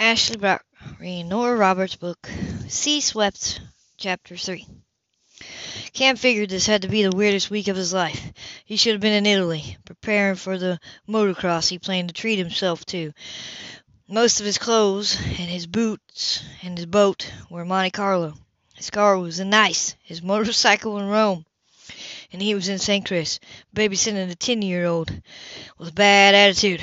Ashley Brock reading Nora Roberts' book, Sea Swept, Chapter 3. Cam figured this had to be the weirdest week of his life. He should have been in Italy, preparing for the motocross he planned to treat himself to. Most of his clothes and his boots and his boat were Monte Carlo. His car was in Nice, his motorcycle in Rome, and he was in St. Chris, babysitting a ten-year-old with a bad attitude.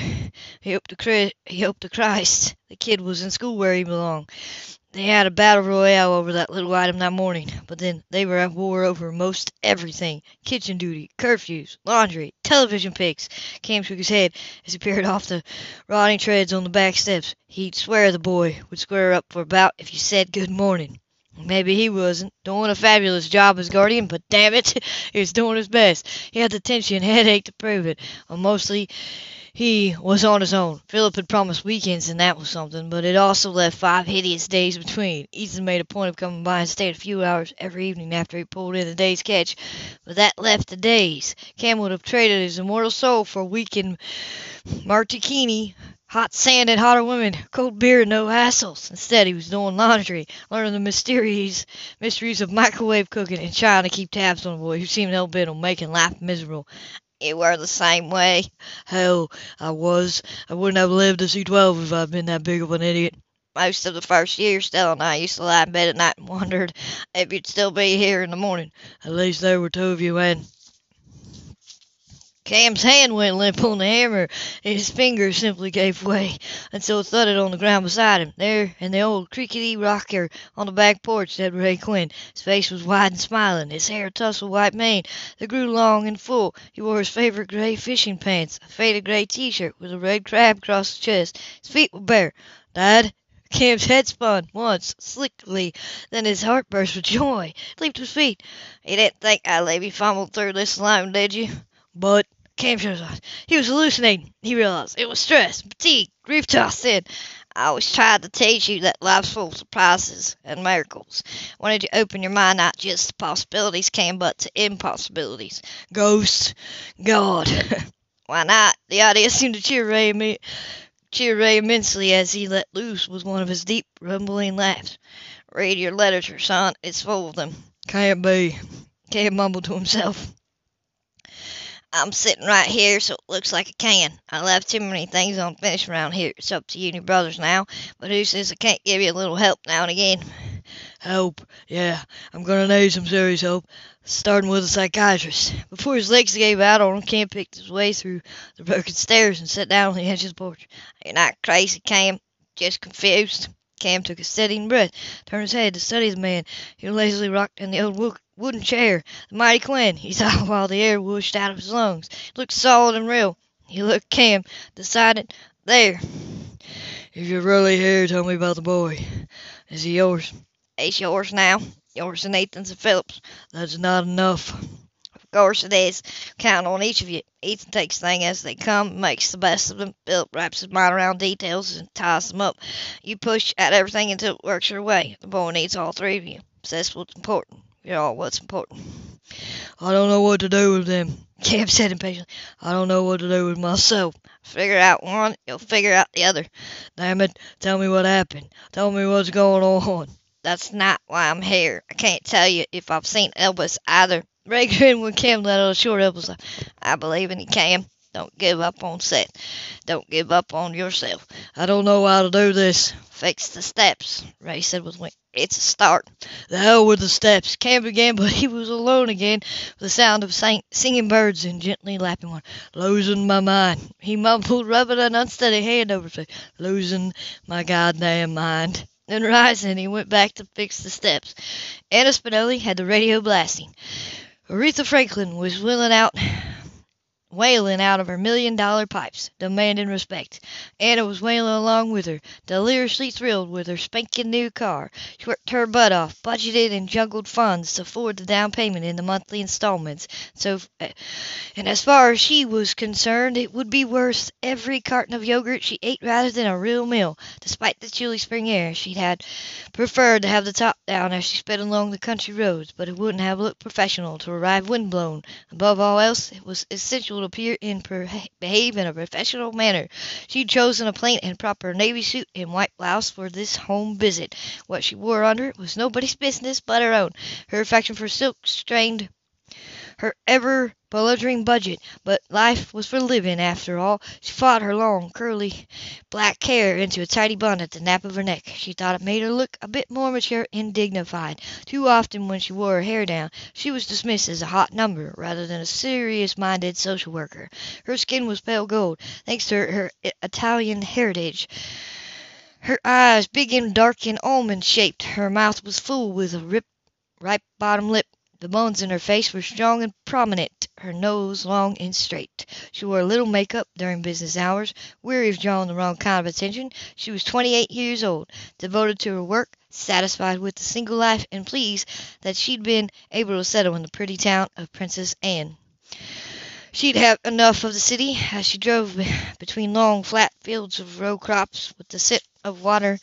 He hoped to Christ, he hoped to Christ the kid was in school where he belonged. They had a battle royale over that little item that morning, but then they were at war over most everything kitchen duty, curfews, laundry, television picks. Cam shook his head as he peered off the rotting treads on the back steps. He'd swear the boy would square up for about if you said good morning. Maybe he wasn't doing a fabulous job as guardian, but damn it, he was doing his best. He had the tension headache to prove it. Mostly he was on his own. Philip had promised weekends, and that was something, but it also left five hideous days between. Ethan made a point of coming by and staying a few hours every evening after he pulled in the day's catch, but that left the days. Cam would have traded his immortal soul for a week in Martinique Hot sand and hotter women, cold beer and no hassles. Instead, he was doing laundry, learning the mysteries mysteries of microwave cooking, and trying to keep tabs on a boy who seemed hell bent on making life miserable. You were the same way. Hell, I was. I wouldn't have lived to see twelve if I'd been that big of an idiot. Most of the first year, Stella and I used to lie in bed at night and wondered if you'd still be here in the morning. At least there were two of you, and Cam's hand went limp on the hammer, and his fingers simply gave way until it thudded on the ground beside him. There, in the old creaky rocker on the back porch, sat Ray Quinn. His face was wide and smiling, his hair tousled white mane that grew long and full. He wore his favorite gray fishing pants, a faded gray T-shirt with a red crab across his chest. His feet were bare. Dad? Cam's head spun once, slickly, then his heart burst with joy. He leaped to his feet. You didn't think I'd let me fumble through this alone, did you? But Cam shut his eyes. He was hallucinating, he realized. It was stress, fatigue, grief tossed in. I always tried to teach you that life's full of surprises and miracles. Wanted to open your mind not just to possibilities, Cam, but to impossibilities. Ghosts, God. Why not? The idea seemed to cheer Ray, cheer Ray immensely as he let loose with one of his deep, rumbling laughs. Read your literature, son. It's full of them. Can't be. Cam mumbled to himself. I'm sitting right here, so it looks like I can. I left too many things unfinished around here. It's up to you and your brothers now, but who says I can't give you a little help now and again? Help? Yeah, I'm gonna need some serious help, starting with a psychiatrist. Before his legs gave out on him, Cam picked his way through the broken stairs and sat down on the edge of the porch. You're not crazy, Cam, just confused. Cam took a steadying breath, turned his head to study the man who lazily rocked in the old wooden chair. The mighty Quinn, he saw while the air whooshed out of his lungs. He looked solid and real. He looked Cam, decided, there. If you're really here, tell me about the boy. Is he yours? He's yours now. Yours and Ethan's and Philip's. That's not enough. Of course it is. Count on each of you. Ethan takes things as they come, makes the best of them. Philip wraps his mind around details and ties them up. You push at everything until it works your way. The boy needs all three of you. That's what's important. You're all what's important. I don't know what to do with them. Cam said impatiently. I don't know what to do with myself. Figure out one, you'll figure out the other. Damn it, tell me what happened. Tell me what's going on. That's not why I'm here. I can't tell you if I've seen Elvis either. Ray grinned when Cam let out a short Elvis. I believe in you, Cam. Don't give up on Seth. Don't give up on yourself. I don't know how to do this. Fix the steps, Ray said with a wink. It's a start. The hell with the steps. Cam began, but he was alone again with the sound of sing- singing birds and gently lapping water. Losing my mind. He mumbled, rubbing an unsteady hand over his face. Losing my goddamn mind. Then rising, he went back to fix the steps. Anna Spinelli had the radio blasting. Aretha Franklin was wailing out wailing out of her million dollar pipes, demanding respect. Anna was wailing along with her, deliriously thrilled with her spanking new car. She worked her butt off, budgeted and juggled funds to afford the down payment in the monthly installments. So, eh, and as far as she was concerned, it would be worth every carton of yogurt she ate rather than a real meal. Despite the chilly spring air, she'd had preferred to have the top down as she sped along the country roads, but it wouldn't have looked professional to arrive windblown. Above all else, it was essential appear and behave in a professional manner. She'd chosen a plain and proper navy suit and white blouse for this home visit. What she wore under it was nobody's business but her own. Her affection for silk strained her ever bulging budget, but life was for living after all. She fought her long, curly black hair into a tidy bun at the nape of her neck. She thought it made her look a bit more mature and dignified. Too often when she wore her hair down, she was dismissed as a hot number rather than a serious-minded social worker. Her skin was pale gold, thanks to her, her Italian heritage. Her eyes, big and dark and almond-shaped. Her mouth was full with a rip, ripe bottom lip the bones in her face were strong and prominent, her nose long and straight. She wore little make-up during business hours. Weary of drawing the wrong kind of attention, she was twenty-eight years old, devoted to her work, satisfied with the single life, and pleased that she'd been able to settle in the pretty town of Princess Anne. She'd have enough of the city as she drove between long, flat fields of row crops with the scent of water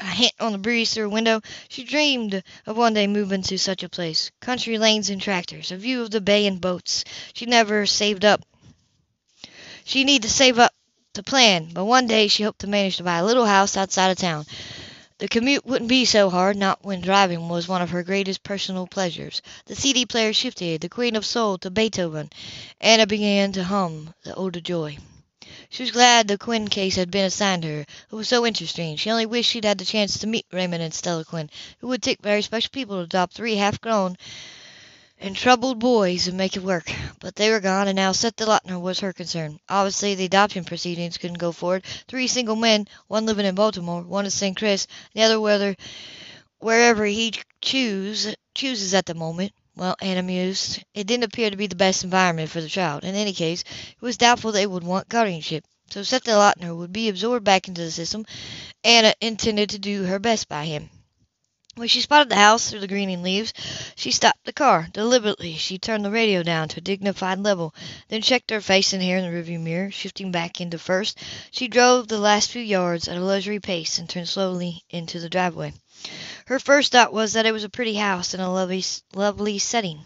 a hint on the breeze through a window, she dreamed of one day moving to such a place. Country lanes and tractors, a view of the bay and boats. She never saved up. She needed to save up to plan, but one day she hoped to manage to buy a little house outside of town. The commute wouldn't be so hard, not when driving was one of her greatest personal pleasures. The CD player shifted, the Queen of Soul to Beethoven. Anna began to hum the Ode Joy. She was glad the Quinn case had been assigned her. It was so interesting. She only wished she'd had the chance to meet Raymond and Stella Quinn. It would take very special people to adopt three half-grown and troubled boys and make it work. But they were gone, and now Seth Lautner was her concern. Obviously, the adoption proceedings couldn't go forward. Three single men, one living in Baltimore, one in St. Chris, the other whether, wherever he choose, chooses at the moment. Well, Anna mused, it didn't appear to be the best environment for the child. In any case, it was doubtful they would want guardianship. So Seth Lautner would be absorbed back into the system. Anna uh, intended to do her best by him. When she spotted the house through the greening leaves, she stopped the car. Deliberately, she turned the radio down to a dignified level, then checked her face and hair in the rearview mirror. Shifting back into first, she drove the last few yards at a leisurely pace and turned slowly into the driveway. Her first thought was that it was a pretty house in a lovely, lovely setting.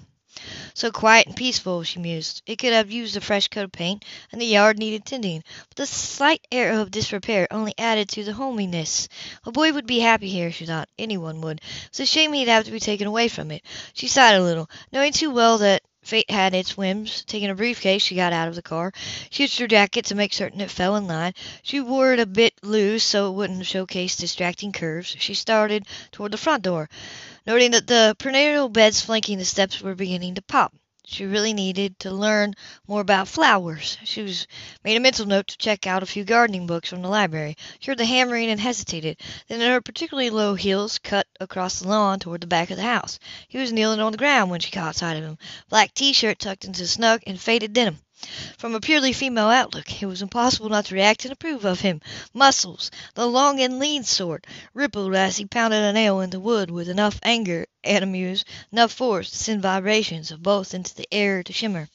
So quiet and peaceful, she mused. It could have used a fresh coat of paint, and the yard needed tending, but the slight air of disrepair only added to the homeliness. A boy would be happy here, she thought. Anyone would. It was a shame he'd have to be taken away from it. She sighed a little, knowing too well that Fate had its whims. Taking a briefcase, she got out of the car. She hitched her jacket to make certain it fell in line. She wore it a bit loose so it wouldn't showcase distracting curves. She started toward the front door, noting that the perennial beds flanking the steps were beginning to pop. She really needed to learn more about flowers. She was, made a mental note to check out a few gardening books from the library. She heard the hammering and hesitated. Then her particularly low heels cut across the lawn toward the back of the house. He was kneeling on the ground when she caught sight of him. Black T-shirt tucked into snug and faded denim. From a purely female outlook, it was impossible not to react and approve of him. Muscles, the long and lean sort, rippled as he pounded a nail into wood with enough anger and amuse, enough force to send vibrations of both into the air to shimmer.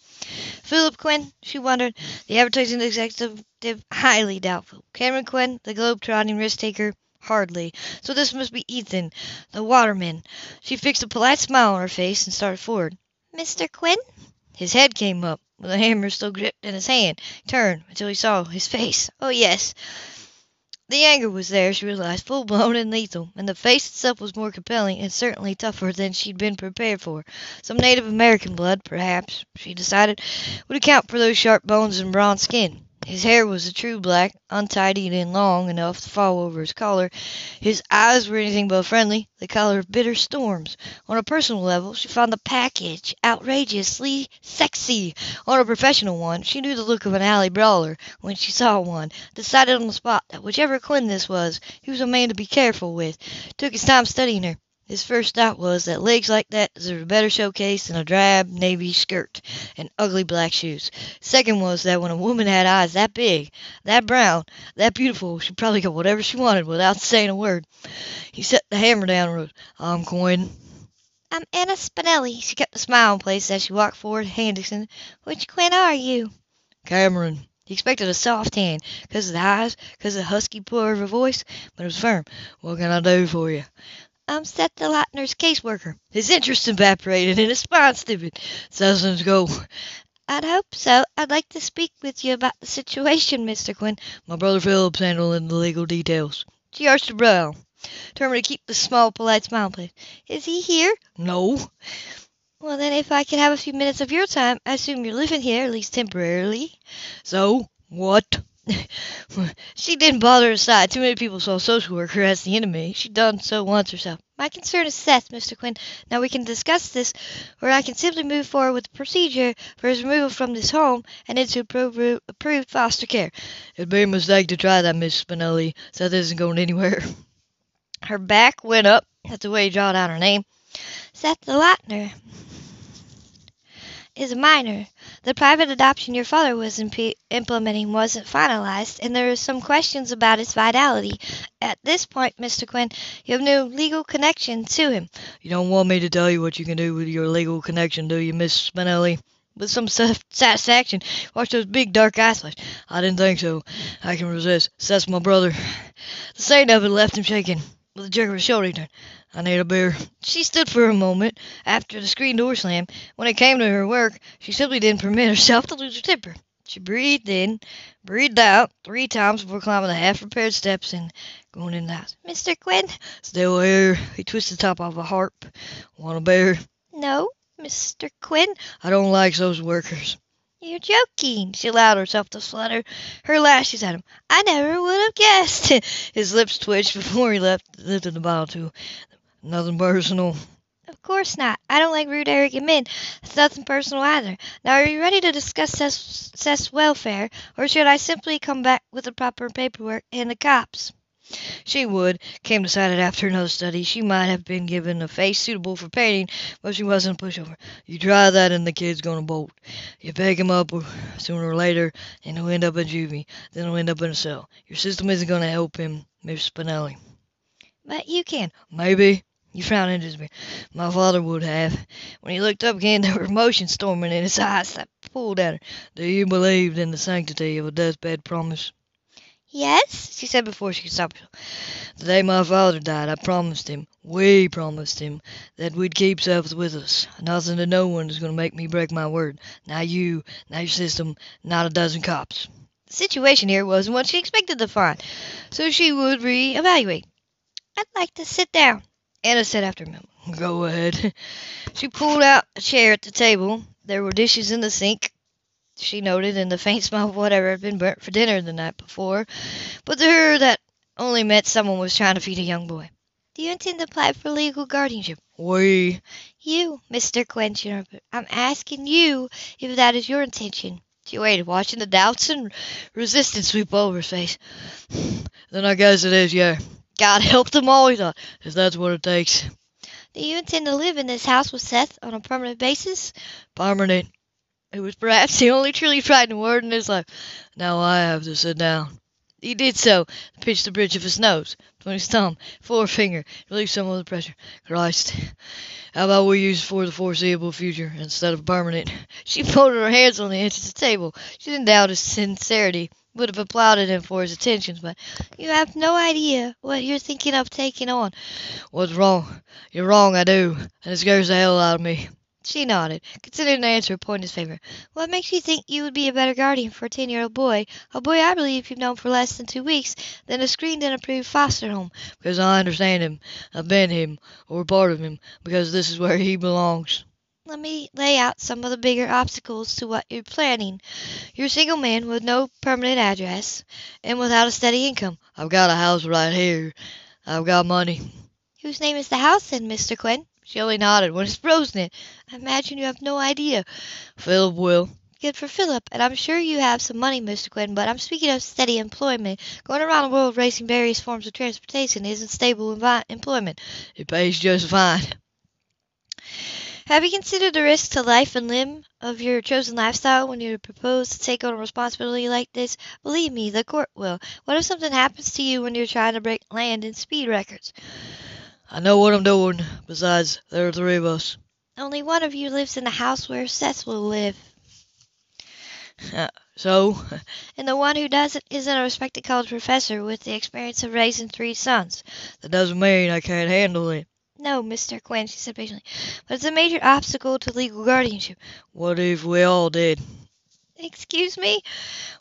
Philip Quinn, she wondered, the advertising executive, highly doubtful. Cameron Quinn, the globe-trotting risk-taker, hardly. So this must be Ethan, the waterman. She fixed a polite smile on her face and started forward. Mr. Quinn? His head came up with the hammer still gripped in his hand. He turned until he saw his face. Oh, yes. The anger was there, she realized, full blown and lethal, and the face itself was more compelling and certainly tougher than she'd been prepared for. Some Native American blood, perhaps, she decided, would account for those sharp bones and bronze skin. His hair was a true black, untidy and long enough to fall over his collar. His eyes were anything but friendly, the color of bitter storms. On a personal level, she found the package outrageously sexy. On a professional one, she knew the look of an alley brawler when she saw one. Decided on the spot that whichever Quinn this was, he was a man to be careful with. Took his time studying her. His first thought was that legs like that deserved a better showcase than a drab navy skirt and ugly black shoes. Second was that when a woman had eyes that big, that brown, that beautiful, she probably got whatever she wanted without saying a word. He set the hammer down and wrote, I'm Quinn. I'm Anna Spinelli. She kept a smile in place as she walked forward to Henderson. Which Quinn are you? Cameron. He expected a soft hand, because of the eyes, because of the husky purr of her voice, but it was firm. What can I do for you? Um, I'm Seth Lautner's caseworker. His interest evaporated and his spine stiffened. Thousands go. I'd hope so. I'd like to speak with you about the situation, Mr. Quinn. My brother Philip's handling the legal details. She arched her brow, determined to keep the small, polite smile place. Is he here? No. Well, then, if I could have a few minutes of your time, I assume you're living here, at least temporarily. So, what? she didn't bother to decide. Too many people saw a social worker as the enemy. She'd done so once herself. My concern is Seth, Mr. Quinn. Now we can discuss this, or I can simply move forward with the procedure for his removal from this home and into approved, foster care. It'd be a mistake to try that, Miss Spinelli. Seth isn't going anywhere. Her back went up. That's the way he jotted out her name. Seth the Lightner is a minor. The private adoption your father was imp- implementing wasn't finalized, and there are some questions about its vitality. At this point, Mr. Quinn, you have no legal connection to him. You don't want me to tell you what you can do with your legal connection, do you, Miss Spinelli? With some satisfaction, watch those big dark eyes flash. I didn't think so. I can resist. Seth's my brother. The sight of it left him shaking. With a jerk of his shoulder, he turned. I need a beer. She stood for a moment after the screen door slammed. When it came to her work, she simply didn't permit herself to lose her temper. She breathed in, breathed out three times before climbing the half-repaired steps and going in the house. Mr. Quinn? Still here. He twisted the top off a harp. Want a beer? No, Mr. Quinn. I don't like those workers. You're joking, she allowed herself to flutter her lashes at him. I never would have guessed. His lips twitched before he left, lifted the bottle to Nothing personal. Of course not. I don't like rude, arrogant men. It's nothing personal either. Now, are you ready to discuss Seth's, Seth's welfare, or should I simply come back with the proper paperwork and the cops? She would. Cam decided after another study she might have been given a face suitable for painting, but she wasn't a pushover. You try that and the kid's gonna bolt. You pick him up sooner or later, and he'll end up in juvie. Then he'll end up in a cell. Your system isn't gonna help him, Miss Spinelli. But you can. Maybe. He frowned into me. My father would have. When he looked up again, there were emotions storming in his eyes that pulled at her. Do you believe in the sanctity of a deathbed promise? Yes, she said before she could stop herself. The day my father died, I promised him, we promised him, that we'd keep Seth with us. Nothing to no one is going to make me break my word. Not you, not your system, not a dozen cops. The situation here wasn't what she expected to find, so she would re-evaluate. I'd like to sit down. Anna said after a moment. Go ahead. She pulled out a chair at the table. There were dishes in the sink, she noted, and the faint smell of whatever had been burnt for dinner the night before. But to her, that only meant someone was trying to feed a young boy. Do you intend to apply for legal guardianship? We. You, Mr. Quentin. I'm asking you if that is your intention. She waited, watching the doubts and resistance sweep over his face. then I guess it is, yeah. God help them all, he thought, if that's what it takes. Do you intend to live in this house with Seth on a permanent basis? Permanent. It was perhaps the only truly frightening word in his life. Now I have to sit down. He did so, and pinched the bridge of his nose between his thumb, forefinger, relieved some of the pressure. Christ, how about we use it for the foreseeable future instead of permanent? She folded her hands on the edge of the table. She didn't doubt his sincerity would have applauded him for his attentions, but you have no idea what you're thinking of taking on. What's wrong? You're wrong, I do, and it scares the hell out of me. She nodded, considering the answer a point in his favor. What makes you think you would be a better guardian for a ten-year-old boy, a boy I believe you've known for less than two weeks, than a screened and approved foster home? Because I understand him. I've been him, or part of him, because this is where he belongs. Let me lay out some of the bigger obstacles to what you're planning. You're a single man with no permanent address and without a steady income. I've got a house right here. I've got money. Whose name is the house then, Mr. Quinn? She only nodded. What is frozen? I imagine you have no idea. Philip will. Good for Philip, and I'm sure you have some money, Mr. Quinn, but I'm speaking of steady employment. Going around the world racing various forms of transportation isn't stable envi- employment. It pays just fine. Have you considered the risk to life and limb of your chosen lifestyle when you propose to take on a responsibility like this? Believe me, the court will. What if something happens to you when you're trying to break land and speed records? I know what I'm doing. Besides, there are three of us. Only one of you lives in the house where Seth will live. So? And the one who doesn't isn't a respected college professor with the experience of raising three sons. That doesn't mean I can't handle it. No, Mr. Quinn, she said patiently, but it's a major obstacle to legal guardianship. What if we all did? Excuse me?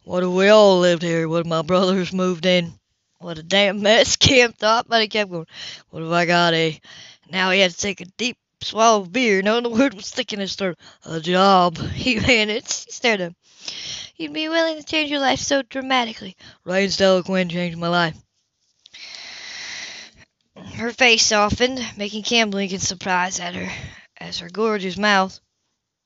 What if we all lived here? What if my brothers moved in? What a damn mess, Cam thought, but he kept going. What have I got a... Now he had to take a deep swallow of beer, knowing the word was sticking in his throat. A job, he managed. He stared at him. You'd be willing to change your life so dramatically. Rain Stella Quinn changed my life. Her face softened, making Cam blink in surprise at her, as her gorgeous mouth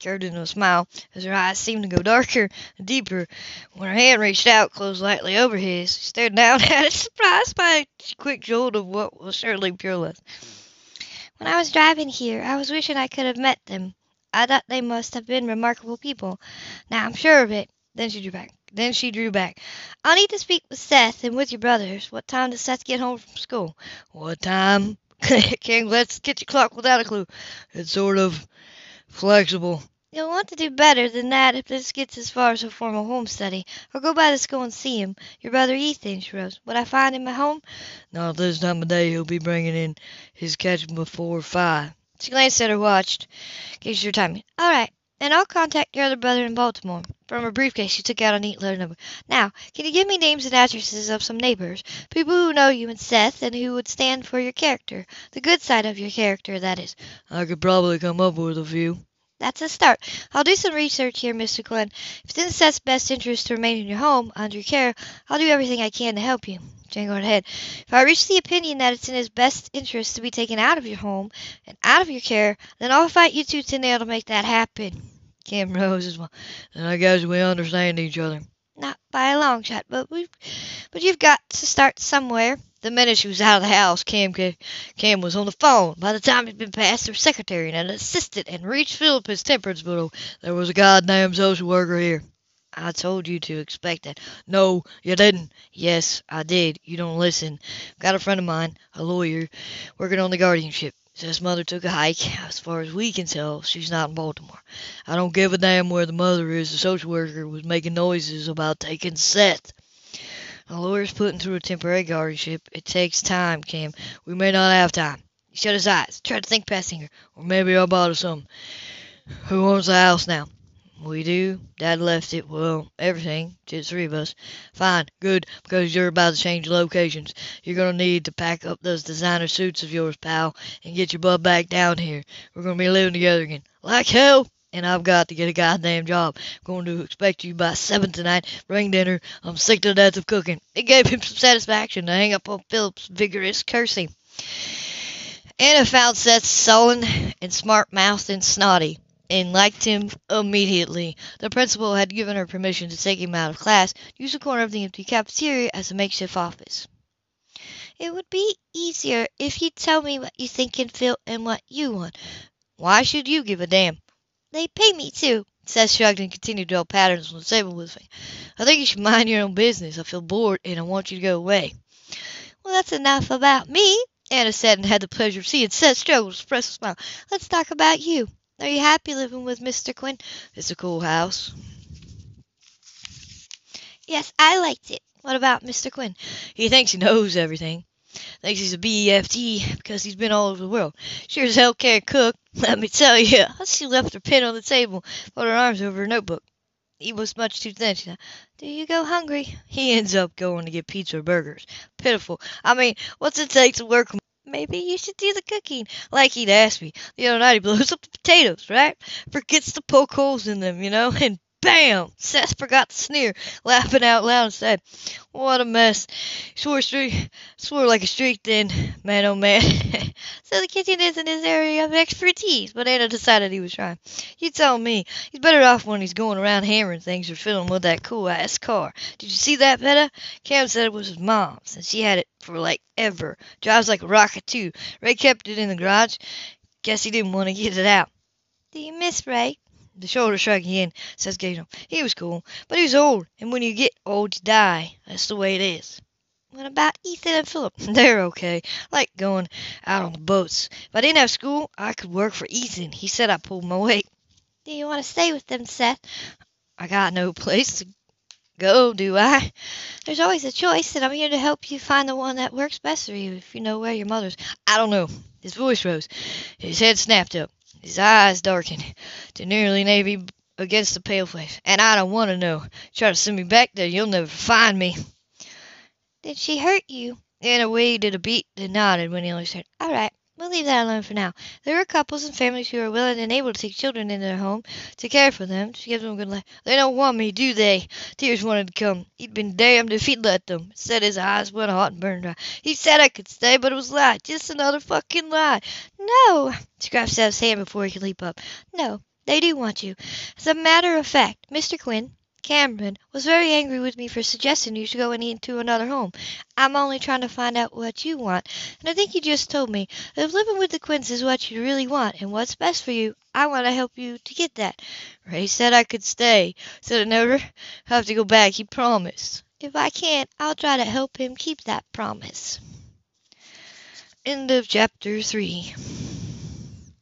curved into a smile, as her eyes seemed to go darker and deeper. When her hand reached out, closed lightly over his, he stared down at it, surprised by a quick jolt of what was surely pure love. When I was driving here, I was wishing I could have met them. I thought they must have been remarkable people. Now I'm sure of it. Then she drew back. Then she drew back. I'll need to speak with Seth and with your brothers. What time does Seth get home from school? What time? Can't let's get your clock without a clue. It's sort of flexible. You'll want to do better than that if this gets as far as a formal home study. Or go by the school and see him. Your brother Ethan, she rose. Would I find him at home? Not this time of day. He'll be bringing in his catch before five. She glanced at her watch, gauged your timing. All right. And I'll contact your other brother in Baltimore. From her briefcase, she took out a neat letter number. Now, can you give me names and addresses of some neighbors? People who know you and Seth and who would stand for your character. The good side of your character, that is. I could probably come up with a few. That's a start. I'll do some research here, Mr. Quinn. If it's in Seth's best interest to remain in your home, under your care, I'll do everything I can to help you. Jane her head. If I reach the opinion that it's in his best interest to be taken out of your home and out of your care, then I'll fight you tooth and nail to make that happen. Cam rose as well. I guess we understand each other. Not by a long shot, but we but you've got to start somewhere. The minute she was out of the house, Cam Cam was on the phone. By the time he'd been past her secretary and an assistant and reached Philip's temperance bureau, there was a goddamn social worker here. I told you to expect that. No, you didn't. Yes, I did. You don't listen. Got a friend of mine, a lawyer, working on the guardianship. Says mother took a hike. As far as we can tell, she's not in Baltimore. I don't give a damn where the mother is. The social worker was making noises about taking Seth. The lawyer's putting through a temporary guardianship. It takes time, Cam. We may not have time. He shut his eyes, tried to think past Singer. Or maybe I'll bother some. Who owns the house now? We do. Dad left it, well, everything, to the three of us. Fine, good, because you're about to change locations. You're going to need to pack up those designer suits of yours, pal, and get your butt back down here. We're going to be living together again. Like hell! And I've got to get a goddamn job. I'm going to expect you by seven tonight. Bring dinner. I'm sick to death of cooking. It gave him some satisfaction to hang up on Philip's vigorous cursing. Anna found Seth sullen and smart-mouthed and snotty and liked him immediately. The principal had given her permission to take him out of class, use a corner of the empty cafeteria as a makeshift office. It would be easier if you'd tell me what you think and feel and what you want. Why should you give a damn? They pay me to. Seth shrugged and continued to draw patterns on the table with me. I think you should mind your own business. I feel bored and I want you to go away. Well, that's enough about me, Anna said and had the pleasure of seeing Seth struggle to suppress a smile. Let's talk about you. Are you happy living with Mr. Quinn? It's a cool house. Yes, I liked it. What about Mr. Quinn? He thinks he knows everything. Thinks he's a BEFT because he's been all over the world. Sure as hell can't cook. Let me tell you. She left her pen on the table, put her arms over her notebook. He was much too thin. She said, Do you go hungry? He ends up going to get pizza or burgers. Pitiful. I mean, what's it take to work Maybe you should do the cooking. Like he'd asked me. The other night he blows up the potatoes, right? Forgets to poke holes in them, you know, and bam! Seth forgot to sneer, laughing out loud and said, What a mess. Swore streak swore like a streak then, man oh man. so the kitchen isn't his area of expertise, but Anna decided he was trying. You tell me, he's better off when he's going around hammering things or fiddling with that cool ass car. Did you see that, Peta? Cam said it was his mom's, and she had it for like ever. Drives like a rocket too. Ray kept it in the garage. Guess he didn't want to get it out. Do you miss Ray? The shoulder shrug again, says Gabriel. He was cool, but he was old, and when you get old, you die. That's the way it is. What about Ethan and Philip? They're okay. like going out on the boats. If I didn't have school, I could work for Ethan. He said I pulled my weight. Do you want to stay with them, Seth? I got no place to Go, do I? There's always a choice, and I'm here to help you find the one that works best for you if you know where your mother's. I don't know. His voice rose. His head snapped up. His eyes darkened to nearly navy against the pale face. And I don't want to know. Try to send me back there, you'll never find me. Did she hurt you? In a way, did a beat, then nodded when he only said, All right. We'll leave that alone for now. There are couples and families who are willing and able to take children into their home to care for them, to give them a good life. They don't want me, do they? Tears wanted to come. He'd been damned if he'd let them. Said his eyes went hot and burned dry. He said I could stay, but it was a lie. Just another fucking lie. No. Grasped at his hand before he could leap up. No, they do want you. As a matter of fact, Mr. Quinn, Cameron was very angry with me for suggesting you should go into another home. I'm only trying to find out what you want, and I think you just told me that if living with the Quinns is what you really want and what's best for you, I want to help you to get that. Ray said I could stay. Said I never have to go back. He promised. If I can't, I'll try to help him keep that promise. End of chapter 3.